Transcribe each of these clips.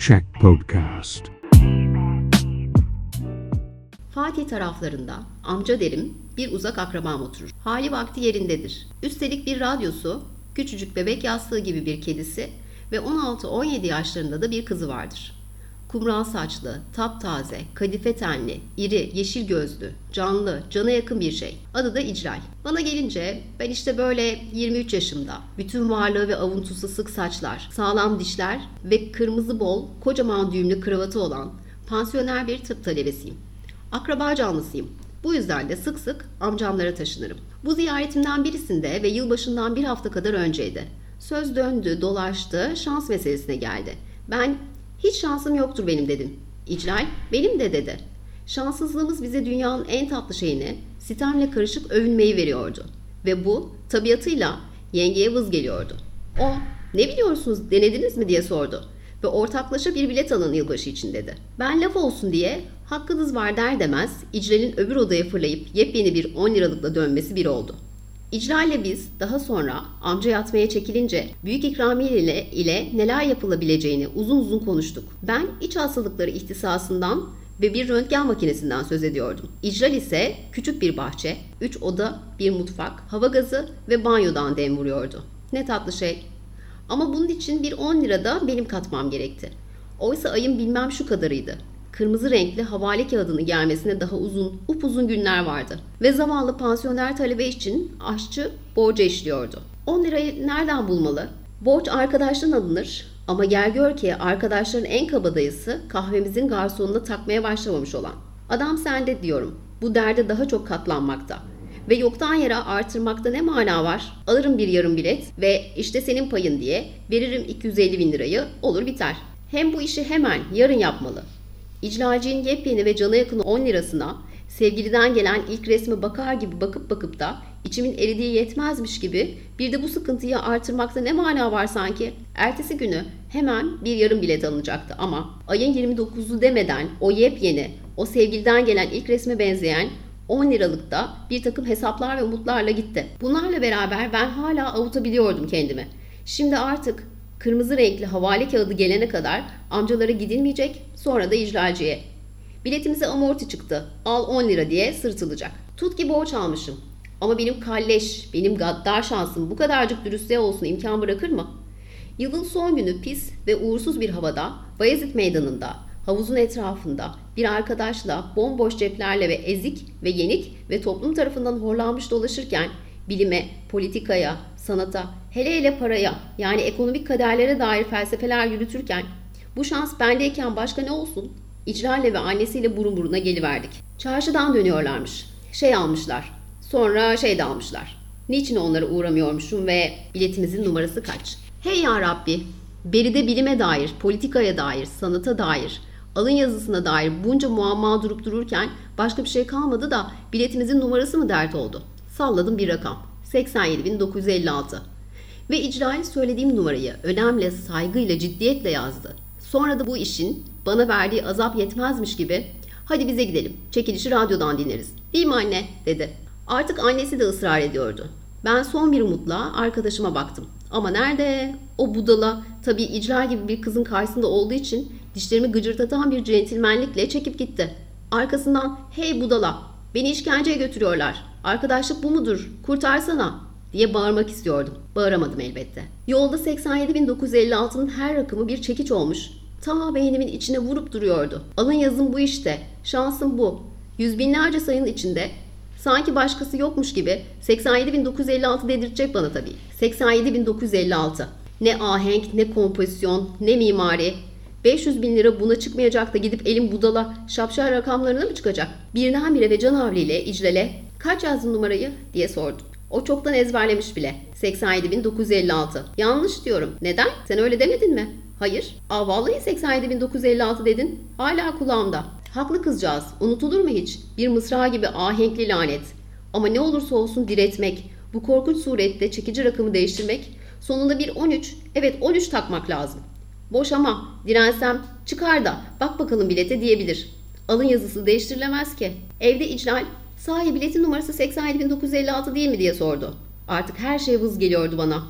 Check Podcast. Fatih taraflarında amca derim bir uzak akrabam oturur. Hali vakti yerindedir. Üstelik bir radyosu, küçücük bebek yastığı gibi bir kedisi ve 16-17 yaşlarında da bir kızı vardır. Kumral saçlı, taptaze, kadife tenli, iri, yeşil gözlü, canlı, cana yakın bir şey. Adı da İclal. Bana gelince ben işte böyle 23 yaşımda. Bütün varlığı ve avuntusu sık saçlar, sağlam dişler ve kırmızı bol, kocaman düğümlü kravatı olan pansiyoner bir tıp talebesiyim. Akraba canlısıyım. Bu yüzden de sık sık amcamlara taşınırım. Bu ziyaretimden birisinde ve yılbaşından bir hafta kadar önceydi. Söz döndü, dolaştı, şans meselesine geldi. Ben hiç şansım yoktur benim dedim. İclal benim de dedi. Şanssızlığımız bize dünyanın en tatlı şeyini sitemle karışık övünmeyi veriyordu. Ve bu tabiatıyla yengeye vız geliyordu. O ne biliyorsunuz denediniz mi diye sordu. Ve ortaklaşa bir bilet alın yılbaşı için dedi. Ben laf olsun diye hakkınız var der demez İclal'in öbür odaya fırlayıp yepyeni bir 10 liralıkla dönmesi bir oldu. İcra ile biz daha sonra amca yatmaya çekilince büyük ikramiye ile, ile neler yapılabileceğini uzun uzun konuştuk. Ben iç hastalıkları ihtisasından ve bir röntgen makinesinden söz ediyordum. İcral ise küçük bir bahçe, üç oda, bir mutfak, hava gazı ve banyodan dem vuruyordu. Ne tatlı şey. Ama bunun için bir 10 lira da benim katmam gerekti. Oysa ayım bilmem şu kadarıydı. Kırmızı renkli havale kağıdının gelmesine daha uzun, upuzun günler vardı. Ve zavallı pansiyoner talebe için aşçı borca işliyordu. 10 lirayı nereden bulmalı? Borç arkadaştan alınır ama gel gör ki arkadaşların en kabadayısı kahvemizin garsonuna takmaya başlamamış olan. Adam sende diyorum. Bu derde daha çok katlanmakta. Ve yoktan yere artırmakta ne mana var? Alırım bir yarım bilet ve işte senin payın diye veririm 250 bin lirayı olur biter. Hem bu işi hemen yarın yapmalı. İclalciğin yepyeni ve cana yakın 10 lirasına sevgiliden gelen ilk resme bakar gibi bakıp bakıp da içimin eridiği yetmezmiş gibi bir de bu sıkıntıyı artırmakta ne mana var sanki? Ertesi günü hemen bir yarım bilet alınacaktı ama ayın 29'u demeden o yepyeni, o sevgiliden gelen ilk resme benzeyen 10 liralıkta bir takım hesaplar ve umutlarla gitti. Bunlarla beraber ben hala avutabiliyordum kendimi. Şimdi artık kırmızı renkli havale kağıdı gelene kadar amcalara gidilmeyecek, sonra da icralciye. Biletimize amorti çıktı. Al 10 lira diye sırtılacak. Tut ki borç almışım. Ama benim kalleş, benim gaddar şansım bu kadarcık dürüstlüğe olsun imkan bırakır mı? Yılın son günü pis ve uğursuz bir havada Bayezid Meydanı'nda havuzun etrafında bir arkadaşla bomboş ceplerle ve ezik ve yenik ve toplum tarafından horlanmış dolaşırken bilime, politikaya, sanata, hele hele paraya yani ekonomik kaderlere dair felsefeler yürütürken bu şans bendeyken başka ne olsun? İcrarle ve annesiyle burun buruna geliverdik. Çarşıdan dönüyorlarmış. Şey almışlar. Sonra şey de almışlar. Niçin onlara uğramıyormuşum ve biletimizin numarası kaç? Hey ya Rabbi! Beride bilime dair, politikaya dair, sanata dair, alın yazısına dair bunca muamma durup dururken başka bir şey kalmadı da biletimizin numarası mı dert oldu? Salladım bir rakam. 87.956. Ve icrayı söylediğim numarayı önemli, saygıyla, ciddiyetle yazdı. Sonra da bu işin bana verdiği azap yetmezmiş gibi hadi bize gidelim, çekilişi radyodan dinleriz. Değil mi anne? dedi. Artık annesi de ısrar ediyordu. Ben son bir umutla arkadaşıma baktım. Ama nerede? O budala tabii icra gibi bir kızın karşısında olduğu için dişlerimi gıcırtatan bir centilmenlikle çekip gitti. Arkasından hey budala beni işkenceye götürüyorlar. Arkadaşlık bu mudur? Kurtarsana diye bağırmak istiyordum. Bağıramadım elbette. Yolda 87.956'nın her rakamı bir çekiç olmuş. Ta beynimin içine vurup duruyordu. Alın yazın bu işte. Şansım bu. Yüz binlerce sayının içinde sanki başkası yokmuş gibi 87.956 dedirtecek bana tabii. 87.956. Ne ahenk, ne kompozisyon, ne mimari. 500 bin lira buna çıkmayacak da gidip elim budala şapşal rakamlarına mı çıkacak? Birdenbire ve can havliyle İcrel'e kaç yazdın numarayı diye sordu. O çoktan ezberlemiş bile. 87.956. Yanlış diyorum. Neden? Sen öyle demedin mi? Hayır. Aa vallahi 87.956 dedin. Hala kulağımda. Haklı kızcağız. Unutulur mu hiç? Bir mısra gibi ahenkli lanet. Ama ne olursa olsun diretmek, bu korkunç surette çekici rakamı değiştirmek, sonunda bir 13, evet 13 takmak lazım. Boş ama dirensem çıkar da bak bakalım bilete diyebilir. Alın yazısı değiştirilemez ki. Evde iclal sahi biletin numarası 87.956 değil mi diye sordu. Artık her şey vız geliyordu bana.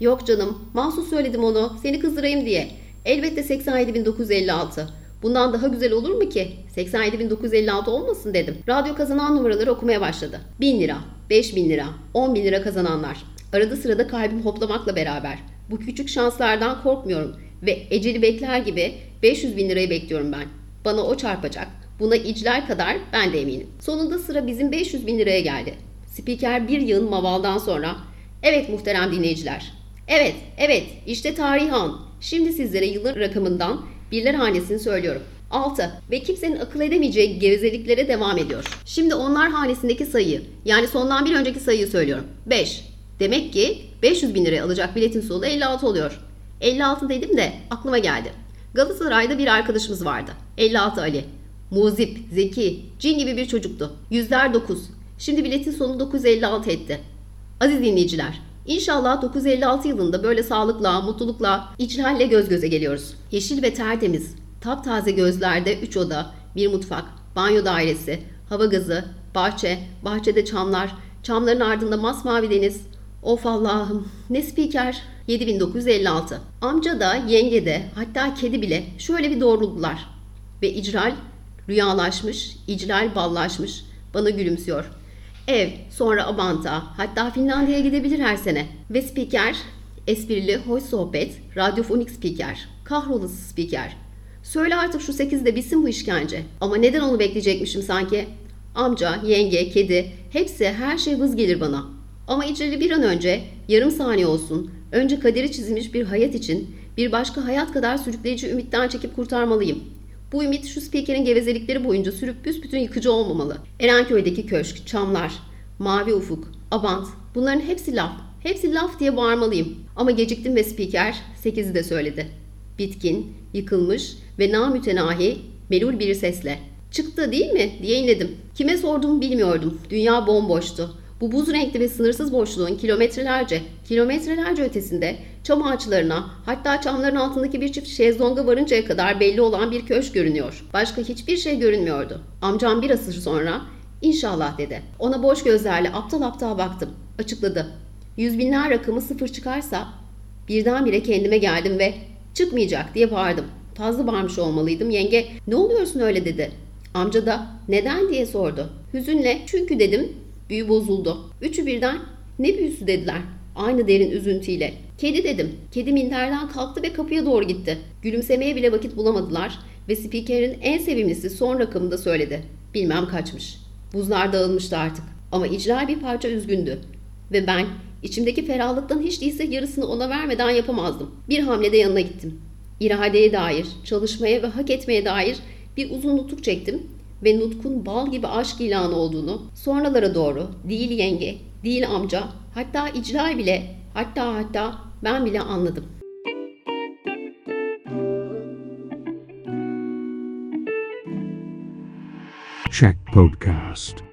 Yok canım mahsus söyledim onu seni kızdırayım diye. Elbette 87.956. Bundan daha güzel olur mu ki? 87.956 olmasın dedim. Radyo kazanan numaraları okumaya başladı. 1000 lira, 5000 lira, 10 bin lira kazananlar. Arada sırada kalbim hoplamakla beraber. Bu küçük şanslardan korkmuyorum ve eceli bekler gibi 500 bin lirayı bekliyorum ben. Bana o çarpacak. Buna icler kadar ben de eminim. Sonunda sıra bizim 500 bin liraya geldi. Spiker bir yığın mavaldan sonra Evet muhterem dinleyiciler. Evet, evet işte tarih an. Şimdi sizlere yılın rakamından birler hanesini söylüyorum. 6 ve kimsenin akıl edemeyeceği gevezeliklere devam ediyor. Şimdi onlar hanesindeki sayıyı yani sondan bir önceki sayıyı söylüyorum. 5. Demek ki 500 bin liraya alacak biletin sonu 56 oluyor. 56 dedim de aklıma geldi. Galatasaray'da bir arkadaşımız vardı. 56 Ali. Muzip, zeki, cin gibi bir çocuktu. Yüzler 9. Şimdi biletin sonu 956 etti. Aziz dinleyiciler, İnşallah 956 yılında böyle sağlıkla, mutlulukla, icralle göz göze geliyoruz. Yeşil ve tertemiz, taptaze gözlerde 3 oda, bir mutfak, banyo dairesi, hava gazı, bahçe, bahçede çamlar, çamların ardında masmavi deniz. Of Allah'ım ne spiker. 7956. Amca da, yenge de, hatta kedi bile şöyle bir doğruldular. Ve icral rüyalaşmış, icral ballaşmış, bana gülümsüyor. Ev, sonra Abant'a, hatta Finlandiya'ya gidebilir her sene. Ve spiker, esprili, hoş sohbet, radyofonik spiker, kahrolası spiker. Söyle artık şu sekizde bitsin bu işkence. Ama neden onu bekleyecekmişim sanki? Amca, yenge, kedi, hepsi her şey vız gelir bana. Ama içeri bir an önce, yarım saniye olsun, önce kaderi çizilmiş bir hayat için bir başka hayat kadar sürükleyici ümitten çekip kurtarmalıyım. Bu ümit şu spikerin gevezelikleri boyunca sürüp büsbütün yıkıcı olmamalı. Erenköy'deki köşk, çamlar, mavi ufuk, abant bunların hepsi laf. Hepsi laf diye bağırmalıyım. Ama geciktim ve spiker 8'i de söyledi. Bitkin, yıkılmış ve namütenahi, melul bir sesle. Çıktı değil mi diye inledim. Kime sorduğumu bilmiyordum. Dünya bomboştu. Bu buz renkli ve sınırsız boşluğun kilometrelerce, kilometrelerce ötesinde çam ağaçlarına hatta çamların altındaki bir çift şezlonga varıncaya kadar belli olan bir köşk görünüyor. Başka hiçbir şey görünmüyordu. Amcam bir asır sonra inşallah dedi. Ona boş gözlerle aptal aptal baktım. Açıkladı. Yüz binler rakamı sıfır çıkarsa birdenbire kendime geldim ve çıkmayacak diye bağırdım. Fazla bağırmış olmalıydım. Yenge ne oluyorsun öyle dedi. Amca da neden diye sordu. Hüzünle çünkü dedim büyü bozuldu. Üçü birden ne büyüsü dediler. Aynı derin üzüntüyle. Kedi dedim. Kedi minderden kalktı ve kapıya doğru gitti. Gülümsemeye bile vakit bulamadılar ve spikerin en sevimlisi son rakamında söyledi. Bilmem kaçmış. Buzlar dağılmıştı artık. Ama icra bir parça üzgündü. Ve ben içimdeki ferahlıktan hiç değilse yarısını ona vermeden yapamazdım. Bir hamlede yanına gittim. İradeye dair, çalışmaya ve hak etmeye dair bir uzun nutuk çektim ve nutkun bal gibi aşk ilanı olduğunu sonralara doğru değil yenge, değil amca, hatta icra bile, hatta hatta ben bile anladım. Check Podcast.